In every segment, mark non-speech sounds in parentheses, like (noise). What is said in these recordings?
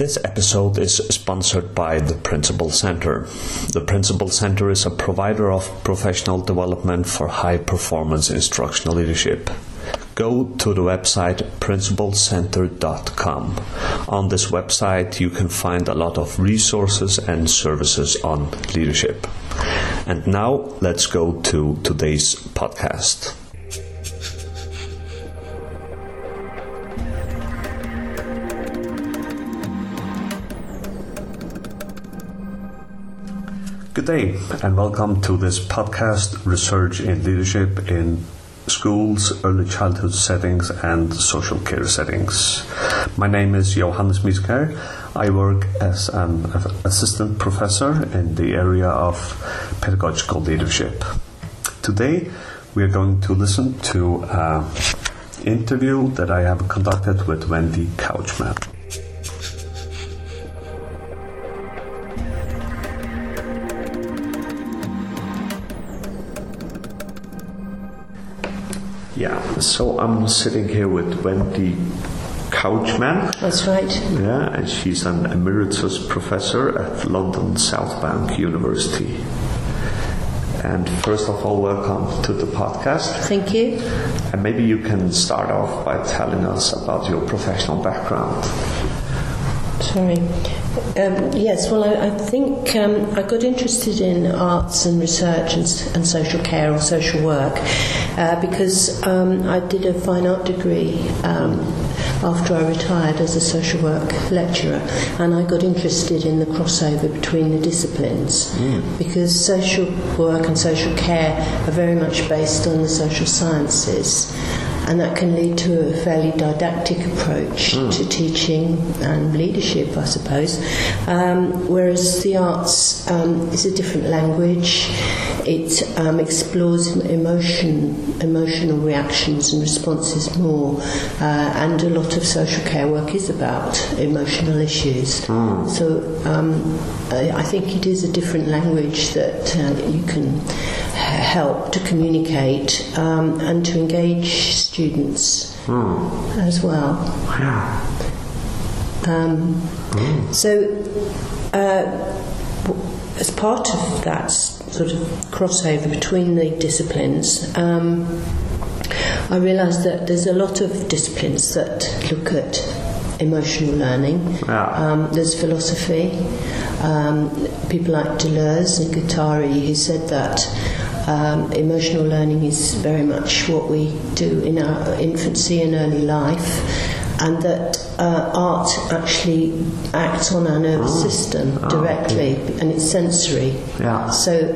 This episode is sponsored by the Principal Center. The Principal Center is a provider of professional development for high performance instructional leadership. Go to the website principalcenter.com. On this website, you can find a lot of resources and services on leadership. And now, let's go to today's podcast. Good day, and welcome to this podcast Research in Leadership in Schools, Early Childhood Settings, and Social Care Settings. My name is Johannes Mieskær. I work as an assistant professor in the area of pedagogical leadership. Today, we are going to listen to an interview that I have conducted with Wendy Couchman. So I'm sitting here with Wendy Couchman. That's right. Yeah, and she's an emeritus professor at London South Bank University. And first of all, welcome to the podcast. Thank you. And maybe you can start off by telling us about your professional background. Sorry. Um, yes, well, I, I think um, I got interested in arts and research and, and social care or social work uh, because um, I did a fine art degree um, after I retired as a social work lecturer, and I got interested in the crossover between the disciplines Mm. because social work and social care are very much based on the social sciences. And that can lead to a fairly didactic approach to teaching and leadership, I suppose. Um, whereas the arts um, is a different language. It um, explores emotion, emotional reactions and responses more, uh, and a lot of social care work is about emotional issues. So um, I, I think it is a different language that uh, you can help to communicate um, and to engage students as well. Yeah. Um, So, uh, as part of that sort of crossover between the disciplines, um, I realised that there's a lot of disciplines that look at emotional learning. Yeah. Um, there's philosophy. Um, people like Deleuze and Guattari who said that um, emotional learning is very much what we do in our infancy and early life, and that uh, art actually acts on our nervous system directly, and it's sensory. Yeah. So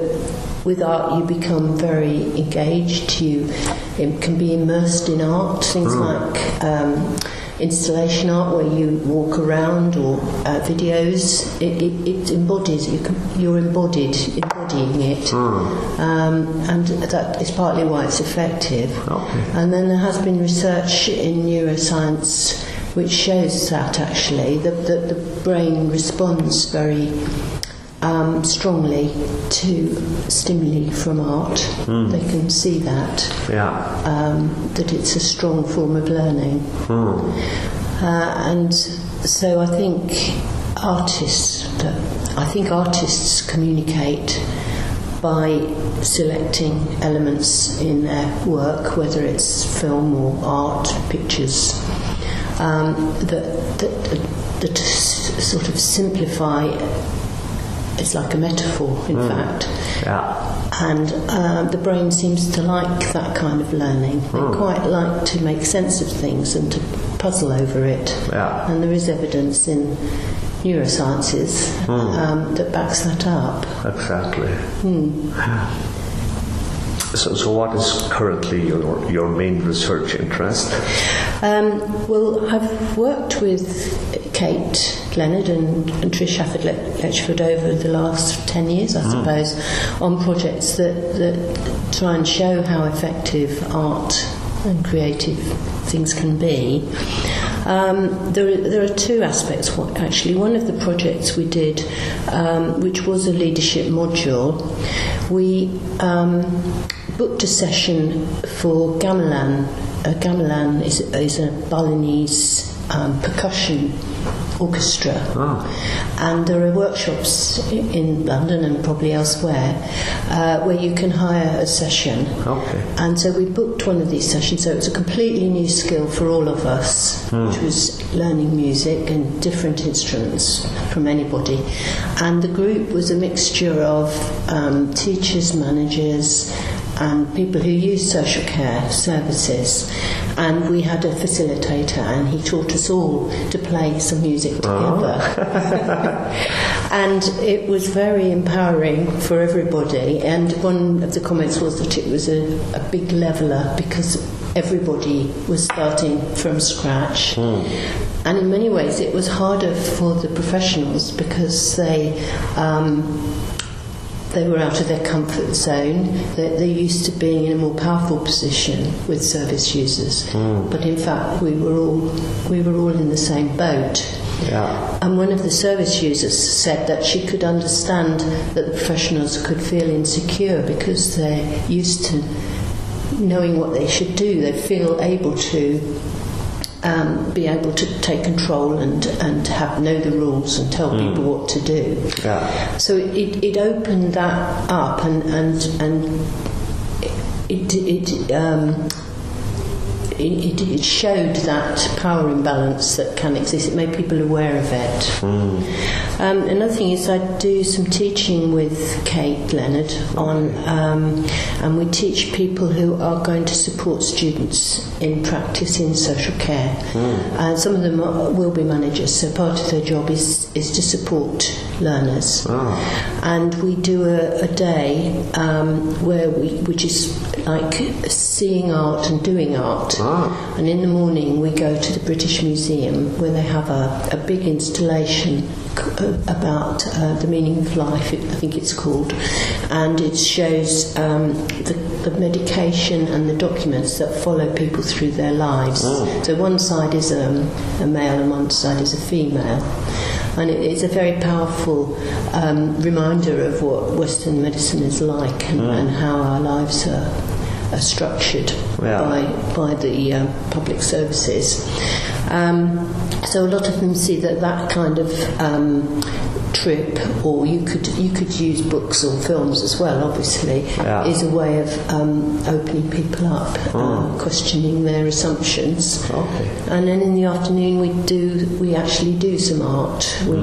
with art, you become very engaged. You can be immersed in art. Things like um, installation art, where you walk around, or uh, videos. It, it, it embodies. You can, you're embodied, embodying it, um, and that is partly why it's effective. Okay. And then there has been research in neuroscience which shows that actually the, the, the brain responds very um, strongly to stimuli from art. They can see that, Yeah. um, that it's a strong form of learning. Uh, and so I think artists, I think artists communicate by selecting elements in their work, whether it's film or art, pictures, um, that, that, that s- sort of simplify. It's like a metaphor, in fact. Yeah. And um, the brain seems to like that kind of learning. They quite like to make sense of things and to puzzle over it. Yeah. And there is evidence in neurosciences um, that backs that up. Exactly. So, so what is currently your, your main research interest? Um, well, I've worked with Kate Leonard and, and Trish Hafford Le- Letchfield over the last 10 years, I suppose, on projects that, that try and show how effective art and creative things can be. Um, there, are, there are two aspects actually. One of the projects we did, um, which was a leadership module, we um, booked a session for gamelan. Uh, gamelan is, is a Balinese um, percussion orchestra. Oh. And there are workshops in London and probably elsewhere uh, where you can hire a session. Okay. And so we booked one of these sessions. So it was a completely new skill for all of us, Hmm. which was learning music and different instruments from anybody. And the group was a mixture of um, teachers, managers, and people who use social care services. And we had a facilitator, and he taught us all to play some music together. (laughs) and it was very empowering for everybody. And one of the comments was that it was a, a big leveler because everybody was starting from scratch. And in many ways, it was harder for the professionals because they. Um, they were out of their comfort zone. They're, they're used to being in a more powerful position with service users. Hmm. But in fact, we were all we were all in the same boat. Yeah. And one of the service users said that she could understand that the professionals could feel insecure because they're used to knowing what they should do. They feel able to um, be able to take control and, and have know the rules and tell people what to do. Yeah. So it, it opened that up and and and it it um, it, it, showed that power imbalance that can exist. It made people aware of it. Um, another thing is I do some teaching with Kate Leonard on, um, and we teach people who are going to support students in practice in social care. And some of them are, will be managers, so part of their job is is to support learners. And we do a, a day um, where we, which is like seeing art and doing art. And in the morning we go to the British Museum where they have a, a big installation about uh, the meaning of life, I think it's called, and it shows um, the, the medication and the documents that follow people through their lives. So one side is um, a male and one side is a female. And it, it's a very powerful um, reminder of what Western medicine is like and, and how our lives are, are structured Yeah. by, by the uh, public services. Um, so a lot of them see that that kind of um, trip, or you could you could use books or films as well. Obviously, Yeah. is a way of um, opening people up, uh, questioning their assumptions. Okay. And then in the afternoon, we do we actually do some art. We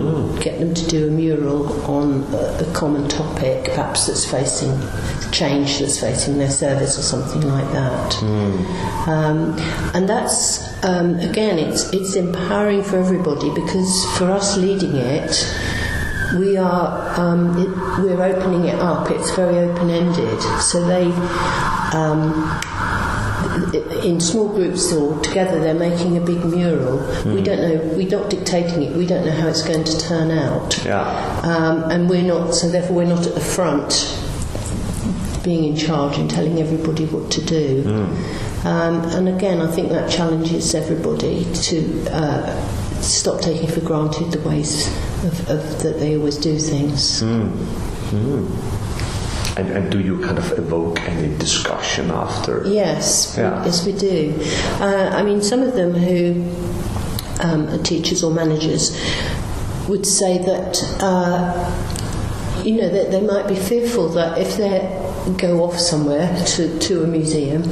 get them to do a mural on a, a common topic, perhaps that's facing change that's facing their service or something like that. Um, and that's um, again, it's it's empowering for everybody because for us leading it. We are um, it, we're opening it up. It's very open ended. So they um, in small groups or together they're making a big mural. We don't know, we're not dictating it, we don't know how it's going to turn out. Yeah. Um, and we're not, so therefore we're not at the front being in charge and telling everybody what to do. Um, and again, I think that challenges everybody to uh, stop taking for granted the ways of, of that they always do things. And, and do you kind of evoke any discussion after? Yes, we- Yeah. yes, we do. Uh, I mean, some of them who um, are teachers or managers would say that, uh, you know, that they might be fearful that if they go off somewhere to, to a museum,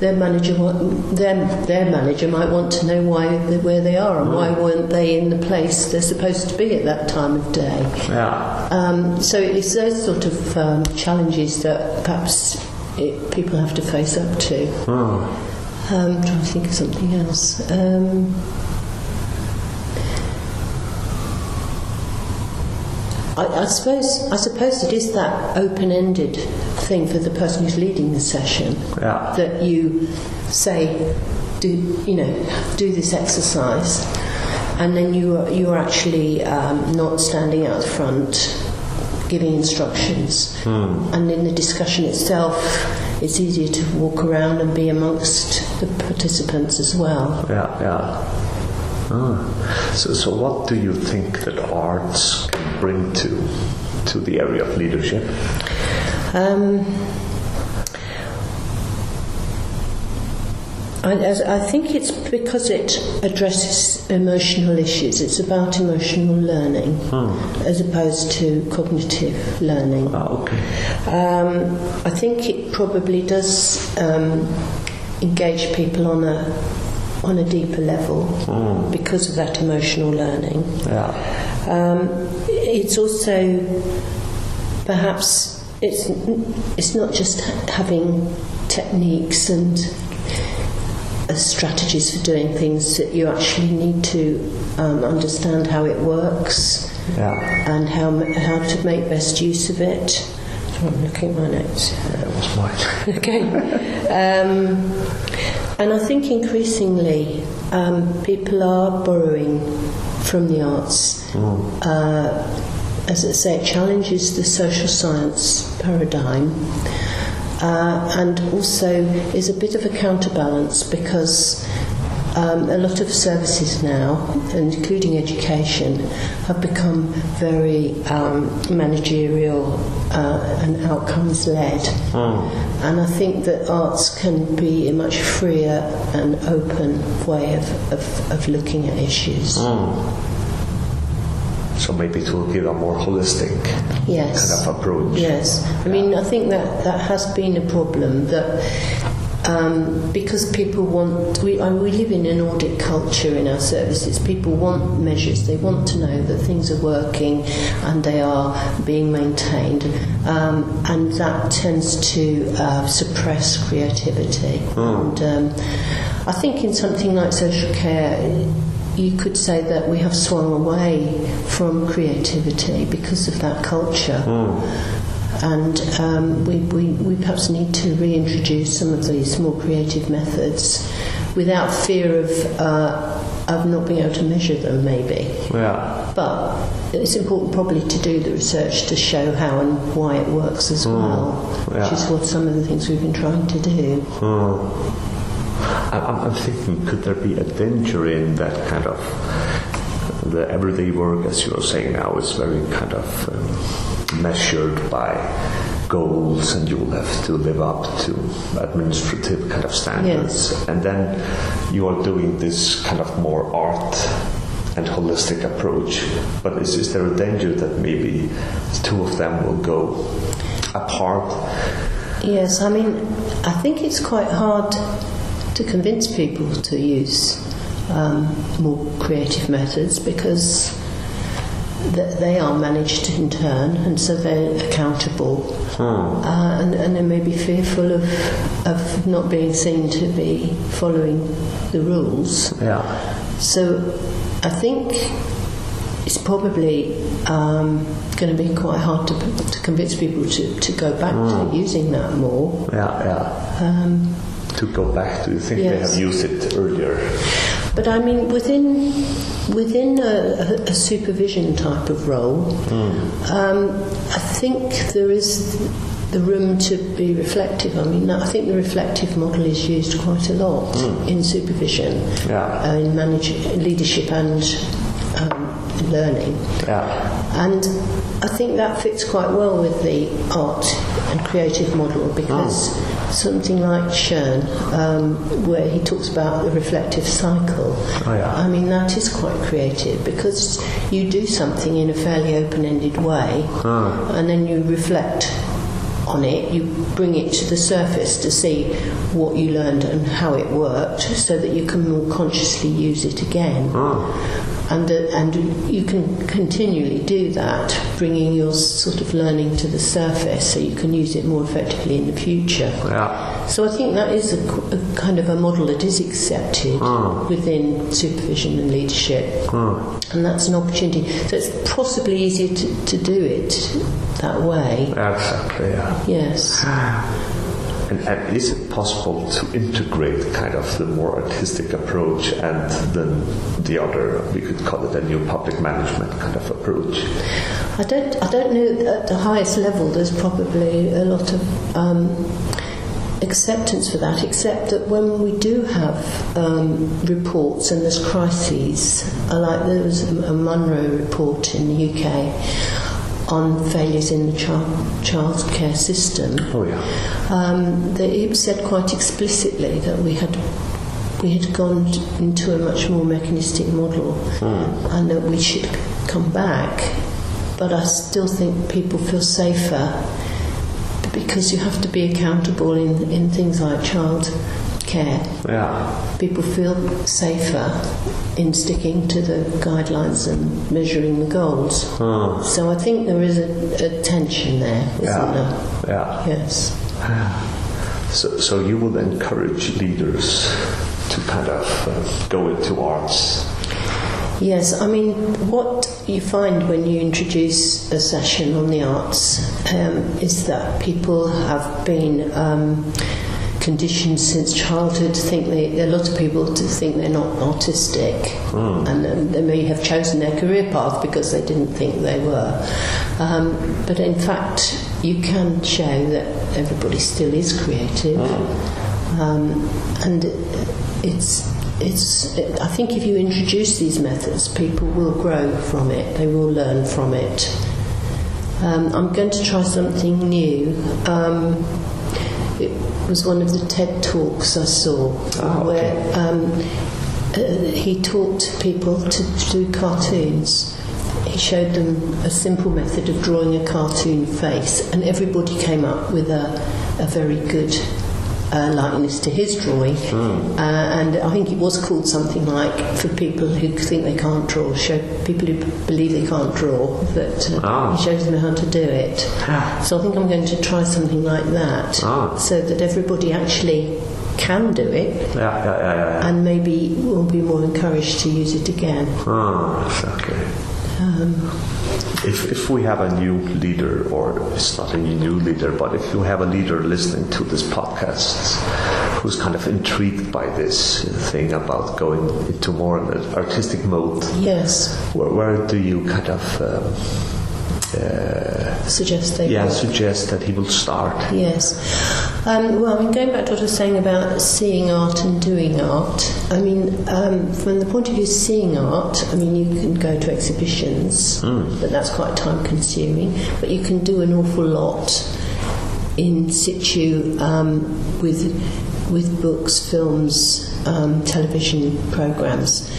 their manager, their, their manager might want to know why where they are and why weren't they in the place they're supposed to be at that time of day. Yeah. Um, so it's those sort of um, challenges that perhaps it, people have to face up to. Oh. Um, trying to think of something else. Um, I, I suppose I suppose it is that open-ended thing for the person who's leading the session Yeah. that you say, do you know, do this exercise, and then you are you are actually um, not standing out front, giving instructions, and in the discussion itself, it's easier to walk around and be amongst the participants as well. Yeah, yeah. Ah. So, so what do you think that arts can bring to to the area of leadership? Um, I, I think it's because it addresses emotional issues. It's about emotional learning as opposed to cognitive learning. Ah, okay. Um, I think it probably does um, engage people on a on a deeper level because of that emotional learning. Yeah. Um, it's also perhaps it's it's not just having techniques and uh, strategies for doing things that you actually need to um, understand how it works Yeah. and how how to make best use of it. So I'm looking at my notes. That was mine. (laughs) Okay. Um, and I think increasingly um, people are borrowing from the arts. Uh, as I say, it challenges the social science paradigm. Uh, and also is a bit of a counterbalance because um, a lot of services now, and including education, have become very um, managerial uh, and outcomes led. And I think that arts can be a much freer and open way of, of, of looking at issues. So maybe it will give a more holistic Yes. kind of approach. Yes, I mean, I think that that has been a problem that um, because people want, we, I mean, we live in an audit culture in our services. People want measures, they want to know that things are working and they are being maintained, um, and that tends to uh, suppress creativity. And um, I think in something like social care, you could say that we have swung away from creativity because of that culture. And um, we, we, we perhaps need to reintroduce some of these more creative methods without fear of, uh, of not being able to measure them, maybe. Yeah. But it's important probably to do the research to show how and why it works as well, yeah. which is what some of the things we've been trying to do. I'm, I'm I'm thinking, could there be a danger in that kind of the everyday work, as you are saying now, is very kind of um, measured by goals, and you will have to live up to administrative kind of standards, and then you are doing this kind of more art and holistic approach. But is, is there a danger that maybe two of them will go apart? Yes, I mean, I think it's quite hard to convince people to use um, more creative methods because th- they are managed in turn and so they're accountable uh, and, and they may be fearful of, of not being seen to be following the rules. Yeah. So I think it's probably um, going to be quite hard to, to convince people to, to go back to using that more. Yeah, yeah. Um, to go back to? You think they have used it earlier? but I mean, within within a, a, supervision type of role, um, I think there is the room to be reflective. I mean, I think the reflective model is used quite a lot in supervision, Yeah. uh, in manage, leadership and um, learning. Yeah. And I think that fits quite well with the art and creative model because something like Schön, um, where he talks about the reflective cycle, Oh, yeah. I mean, that is quite creative because you do something in a fairly open ended way and then you reflect on it, you bring it to the surface to see what you learned and how it worked so that you can more consciously use it again. And, uh, and you can continually do that, bringing your sort of learning to the surface so you can use it more effectively in the future. Yeah. So I think that is a, a kind of a model that is accepted within supervision and leadership, and that's an opportunity. So it's possibly easier to, to do it that way. Exactly. Yeah. Yes. (sighs) And, and is it possible to integrate kind of the more artistic approach and then the other, we could call it a new public management kind of approach? I don't. I don't know. At the highest level, there's probably a lot of um, acceptance for that, except that when we do have um, reports and there's crises, uh, like there was a Munro report in the UK on failures in the child, child care system. Oh, yeah. Um, said quite explicitly that we had we had gone into a much more mechanistic model Hmm. and that we should come back. But I still think people feel safer because you have to be accountable in, in things like child care. Yeah. People feel safer in sticking to the guidelines and measuring the goals. Hmm. So I think there is a, a tension there, isn't Yeah. there? Yeah. Yes. (sighs) So, so you will encourage leaders to kind of uh, go into arts. Yes, I mean, what you find when you introduce a session on the arts um, is that people have been um, conditioned since childhood to think they, a lot of people to think they're not artistic, and um, they may have chosen their career path because they didn't think they were. Um, but in fact, you can show that everybody still is creative, um, and it's it's. I think if you introduce these methods, people will grow from it. They will learn from it. Um, I'm going to try something new. Um, it was one of the TED talks I saw okay. where um, uh, he taught people to do cartoons. He showed them a simple method of drawing a cartoon face, and everybody came up with a, a very good uh, likeness to his drawing. Uh, and I think it was called something like for people who think they can't draw, show people who b- believe they can't draw, that uh, Ah. he shows them how to do it. So I think I'm going to try something like that, Ah. so that everybody actually can do it Yeah, yeah, yeah, and maybe will be more encouraged to use it again. Ah, exactly. If, if we have a new leader, or it's not a new leader, but if you have a leader listening to this podcast who's kind of intrigued by this thing about going into more of an artistic mode, Yes, where, where do you kind of um, uh, suggest they yeah suggest that he will start? Yes. Um, well, I mean, going back to what I was saying about seeing art and doing art, I mean, um, from the point of view of seeing art, I mean, you can go to exhibitions, but that's quite time consuming, but you can do an awful lot in situ um, with, with books, films, um, television programs.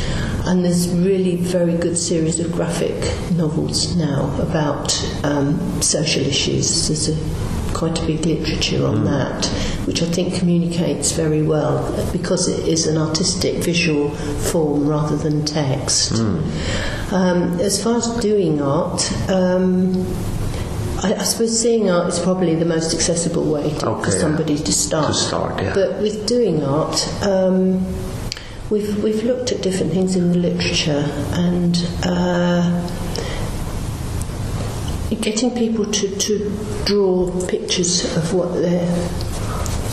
And there's really very good series of graphic novels now about um, social issues. There's a, quite a big literature on that, which I think communicates very well because it is an artistic visual form rather than text. Um, as far as doing art, um, I, I suppose seeing art is probably the most accessible way to, Okay, for yeah. somebody to start. To start, yeah. But with doing art, um, we've we've looked at different things in the literature and. Uh, Getting people to, to draw pictures of what their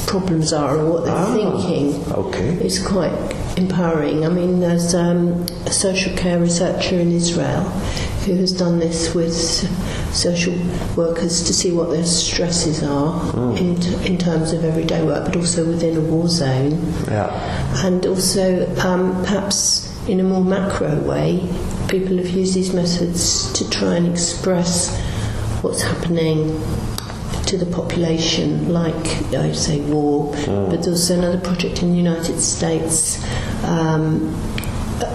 problems are or what they're Ah, thinking okay. is quite empowering. I mean, there's um, a social care researcher in Israel who has done this with social workers to see what their stresses are in, in terms of everyday work, but also within a war zone. Yeah. And also, um, perhaps in a more macro way, people have used these methods to try and express what's happening to the population, like I say, war. But there's also another project in the United States um,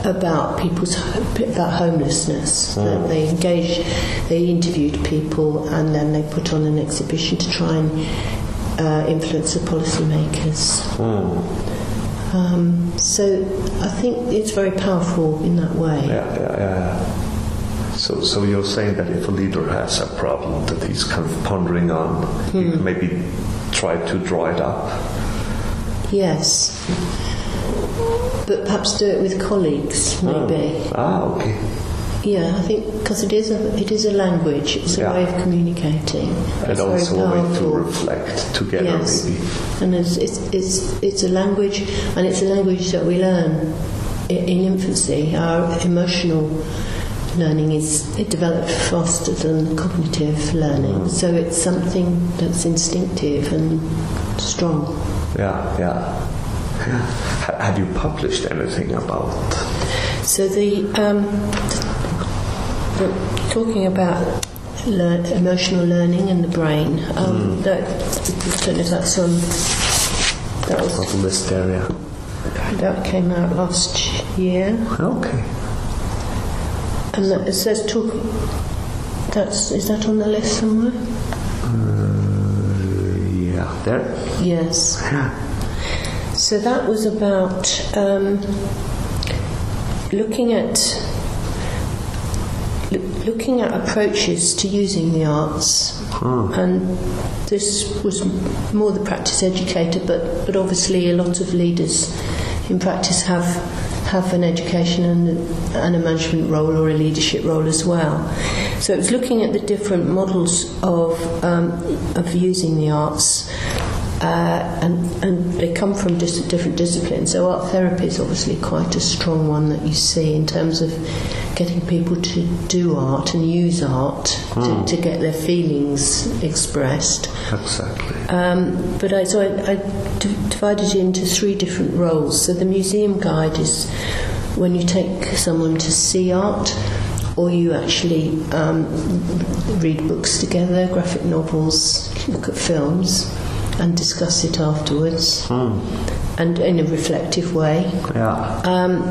about people's about homelessness. That they engaged, they interviewed people, and then they put on an exhibition to try and uh, influence the policymakers. Um, so I think it's very powerful in that way. Yeah, yeah, yeah. So, so you're saying that if a leader has a problem that he's kind of pondering on, he Hmm. maybe try to draw it up. Yes. But perhaps do it with colleagues, maybe. Ah, okay. Yeah, I think because it is a it is a language. It's a Yeah. way of communicating. And It's also a way to reflect together, Yes, maybe. and it's, it's it's it's a language, and it's a language that we learn i- in infancy. Our emotional learning is it develops faster than cognitive learning, Mm. so it's something that's instinctive and strong. Yeah, yeah. Ha- (laughs) Have you published anything about? So the, um, the talking about lear- emotional learning and the brain. Um, That I don't know if that's on. That was list area? that came out last year, Okay. and that, it says talk. That's is that on the list somewhere? Uh, yeah, there. Yes. So that was about um, looking at loo- looking at approaches to using the arts, and this was more the practice educator, but but obviously a lot of leaders in practice have have an education and, and a management role or a leadership role as well. So it was looking at the different models of um, of using the arts uh, and, and they come from dis- different disciplines. So art therapy is obviously quite a strong one that you see in terms of getting people to do art and use art to, to get their feelings expressed. Exactly. Um, but I, so I, I d- divided it into three different roles. So the museum guide is when you take someone to see art, or you actually um, read books together, graphic novels, look at films, and discuss it afterwards, and in a reflective way. Yeah. Um,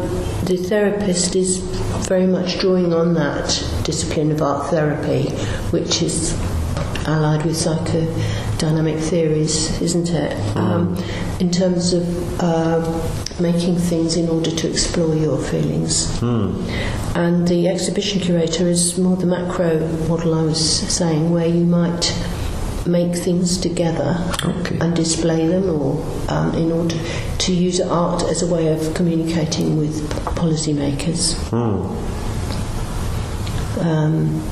the therapist is very much drawing on that discipline of art therapy, which is allied with psychodynamic theories, isn't it? Um, in terms of uh, making things in order to explore your feelings. And the exhibition curator is more the macro model I was saying, where you might make things together Okay. and display them, or um, in order to use art as a way of communicating with p- policymakers. Um,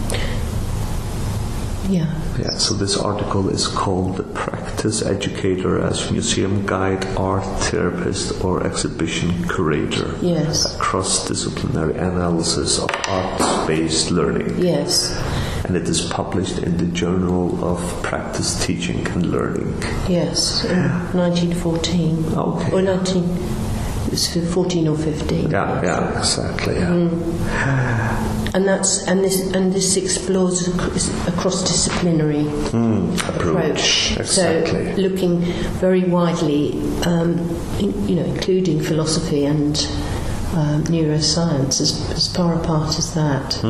yeah, Yeah, so this article is called The Practice Educator as Museum Guide, Art Therapist, or Exhibition Curator. yes, A cross disciplinary analysis of art based learning. yes, And it is published in the Journal of Practice Teaching and Learning. yes, in 1914. Okay. Or 19, it was 14 or 15. Yeah, yeah, exactly. Yeah. And that's and this and this explores a, cross-disciplinary approach. Exactly. So looking very widely, um, in, you know, including philosophy and um, neuroscience as, as far apart as that.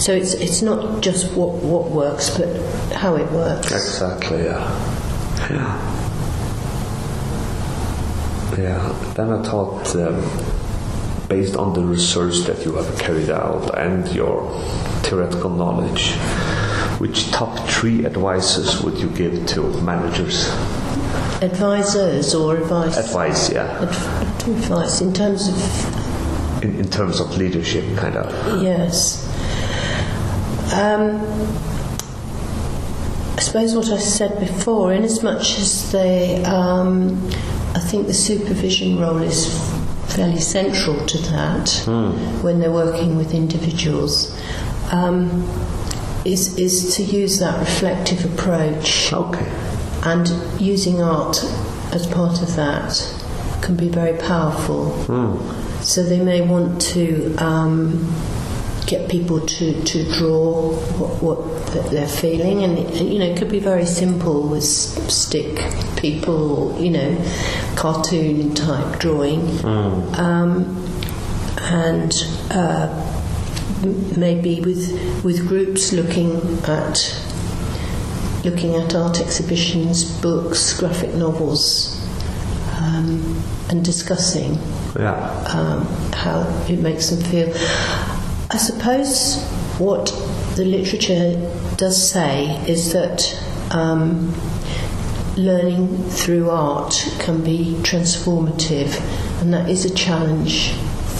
So it's it's not just what what works, but how it works. Exactly, yeah. Yeah. Yeah, then I thought, um, based on the research that you have carried out and your theoretical knowledge, which top three advices would you give to managers? Advisors or advice. Advice, yeah, Adv- advice in terms of in, in terms of leadership, kind of. Yes. Um, I suppose what I said before, in as much as they, um, I think the supervision role is fairly central to that when they're working with individuals, um, is, is to use that reflective approach Okay. and using art as part of that can be very powerful. So they may want to um, get people to, to draw what, what they're feeling, and, it- you know it could be very simple with stick people, or, you know, cartoon type drawing, um, and. Uh, maybe with with groups looking at looking at art exhibitions, books, graphic novels, um, and discussing Yeah. um, how it makes them feel. I suppose what the literature does say is that um, learning through art can be transformative, and that is a challenge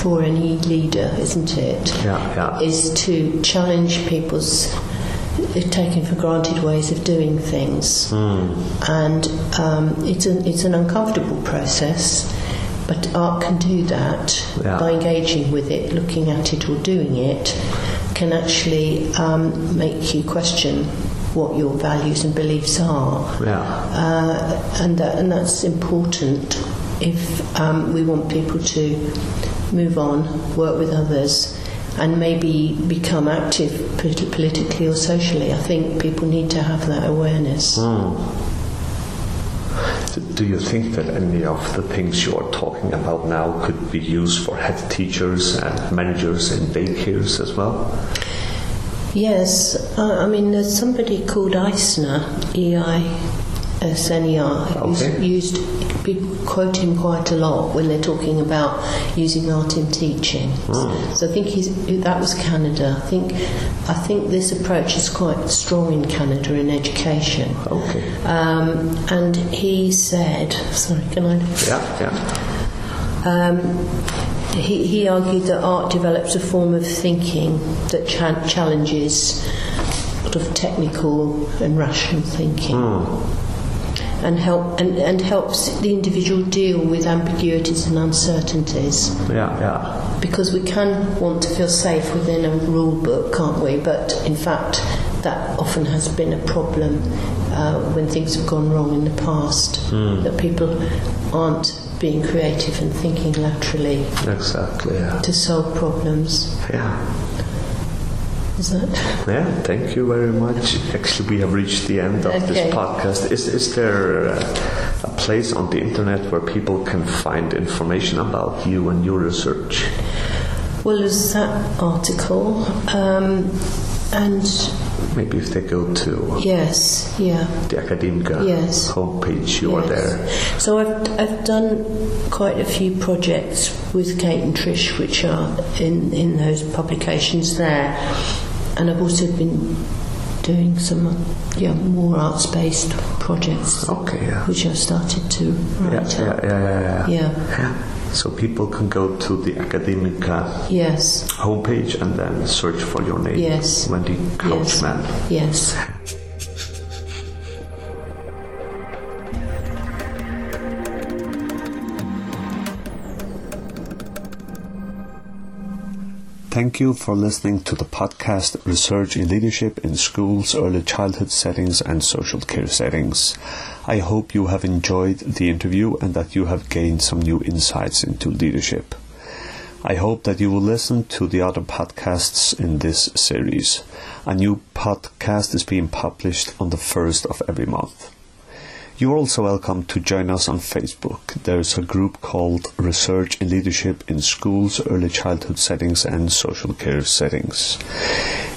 for any leader, isn't it? Yeah, yeah. Is to challenge people's taken for granted ways of doing things, and um, it's an it's an uncomfortable process, But art can do that Yeah. by engaging with it, looking at it, or doing it, can actually um, make you question what your values and beliefs are. Yeah. Uh, and, that, and that's important if um, we want people to move on, work with others, and maybe become active politically or socially. I think people need to have that awareness. Do you think that any of the things you are talking about now could be used for head teachers and managers in daycares as well? Yes, I mean, there's somebody called Eisner, E I S N R, who's Okay. used, people quote him quite a lot when they're talking about using art in teaching. So I think he's, that was Canada. I think, I think this approach is quite strong in Canada in education. Okay. Um, and he said, sorry, can I? Yeah, yeah. Um, he, he argued that art develops a form of thinking that cha- challenges sort of technical and rational thinking. And, help, and, and helps the individual deal with ambiguities and uncertainties Yeah, yeah. because we can want to feel safe within a rule book, can't we? But in fact, that often has been a problem uh, when things have gone wrong in the past. That people aren't being creative and thinking laterally Exactly, yeah. to solve problems. Yeah. Is that? Yeah, thank you very much. Actually, we have reached the end of Okay. this podcast. Is, is there uh, a place on the internet where people can find information about you and your research? Well, there's that article, um, and Maybe if they go to yes, yeah. the Academica Yes. homepage, you are there. So I've, I've done quite a few projects with Kate and Trish, which are in, in those publications there, and I've also been doing some yeah more arts based projects, Okay, yeah. which I've started to Yeah, write yeah, up. yeah, yeah, yeah. Yeah. Yeah. So people can go to the Academica Yes, homepage and then search for your name. Yes. Wendy Yes. Couchman. yes. (laughs) Thank you for listening to the podcast Research in Leadership in Schools, Early Childhood Settings and Social Care Settings. I hope you have enjoyed the interview and that you have gained some new insights into leadership. I hope that you will listen to the other podcasts in this series. A new podcast is being published on the first of every month. You're also welcome to join us on Facebook. There's a group called Research in Leadership in Schools, Early Childhood Settings and Social Care Settings.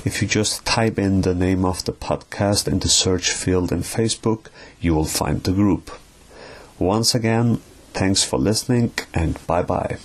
If you just type in the name of the podcast in the search field in Facebook, you will find the group. Once again, thanks for listening and bye bye.